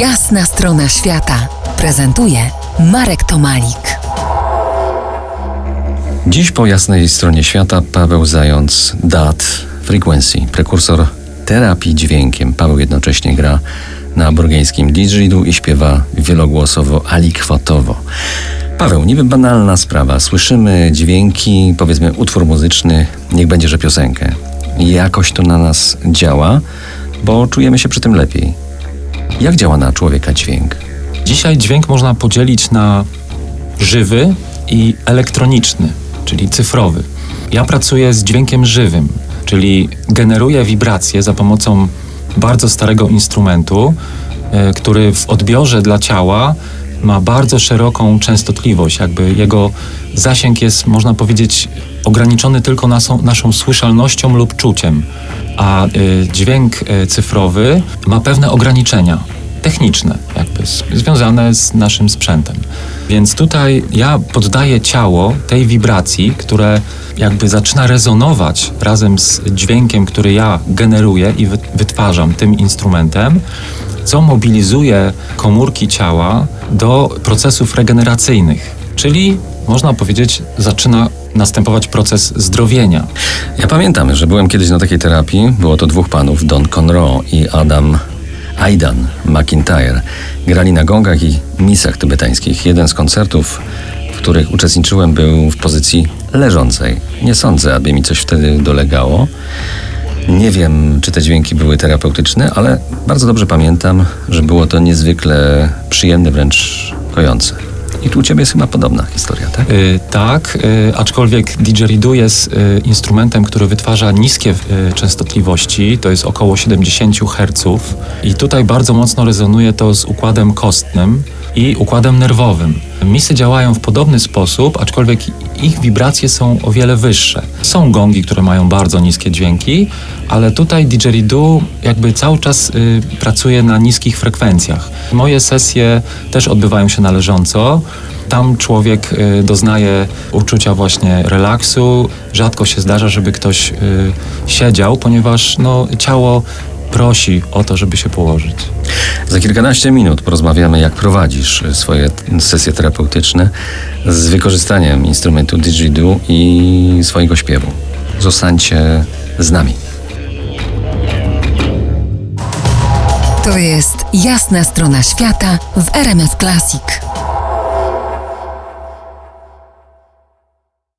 Jasna strona świata prezentuje Marek Tomalik. Dziś po jasnej stronie świata Paweł Zając, DAT Frequency, prekursor terapii dźwiękiem. Paweł jednocześnie gra na burgeńskim didgeridoo i śpiewa wielogłosowo, alikwatowo. Paweł, niby banalna sprawa. Słyszymy dźwięki, powiedzmy utwór muzyczny, niech będzie, że piosenkę. Jakoś to na nas działa, bo czujemy się przy tym lepiej. Jak działa na człowieka dźwięk? Dzisiaj dźwięk można podzielić na żywy i elektroniczny, czyli cyfrowy. Ja pracuję z dźwiękiem żywym, czyli generuję wibracje za pomocą bardzo starego instrumentu, e, który w odbiorze dla ciała ma bardzo szeroką częstotliwość, jakby jego zasięg jest, można powiedzieć, ograniczony tylko naszą, słyszalnością lub czuciem, a y, dźwięk y, cyfrowy ma pewne ograniczenia techniczne, jakby związane z naszym sprzętem. Więc tutaj ja poddaję ciało tej wibracji, które jakby zaczyna rezonować razem z dźwiękiem, który ja generuję i wytwarzam tym instrumentem, co mobilizuje komórki ciała do procesów regeneracyjnych, czyli można powiedzieć, zaczyna następować proces zdrowienia. Ja pamiętam, że byłem kiedyś na takiej terapii. Było to dwóch panów, Don Conroe i Adam Aidan McIntyre. Grali na gongach i misach tybetańskich. Jeden z koncertów, w których uczestniczyłem, był w pozycji leżącej. Nie sądzę, aby mi coś wtedy dolegało. Nie wiem, czy te dźwięki były terapeutyczne, ale bardzo dobrze pamiętam, że było to niezwykle przyjemne, wręcz kojące. I tu u Ciebie jest chyba podobna historia, tak? Yy, tak, yy, aczkolwiek didgeridoo jest yy, instrumentem, który wytwarza niskie y, częstotliwości, to jest około 70 Hz i tutaj bardzo mocno rezonuje to z układem kostnym i układem nerwowym. Misy działają w podobny sposób, aczkolwiek ich wibracje są o wiele wyższe. Są gongi, które mają bardzo niskie dźwięki, ale tutaj didgeridoo jakby cały czas y, pracuje na niskich frekwencjach. Moje sesje też odbywają się należąco. Tam człowiek y, doznaje uczucia właśnie relaksu. Rzadko się zdarza, żeby ktoś y, siedział, ponieważ no, ciało prosi o to, żeby się położyć. Za kilkanaście minut porozmawiamy, jak prowadzisz swoje sesje terapeutyczne z wykorzystaniem instrumentu didgeridoo i swojego śpiewu. Zostańcie z nami. To jest jasna strona świata w RMS Classic.